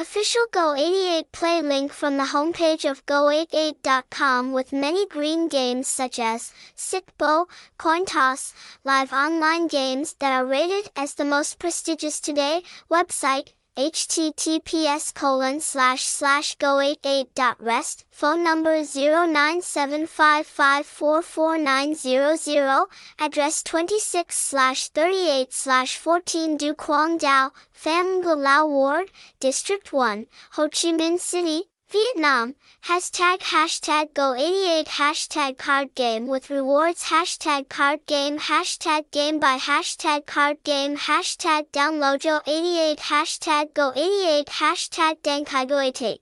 Official Go88 Play link from the homepage of Go88.com with many green games such as Bow, Coin Toss, live online games that are rated as the most prestigious today. Website https colon slash slash go88.rest, phone number 0975544900, address 26 slash 38 slash 14 Du Quang Dao, Pham Ngu Lao Ward, District 1, Ho Chi Minh City, Vietnam, hashtag hashtag go88 hashtag card game with rewards hashtag card game hashtag game by hashtag card game hashtag download 88 hashtag go88 hashtag Dankai Go88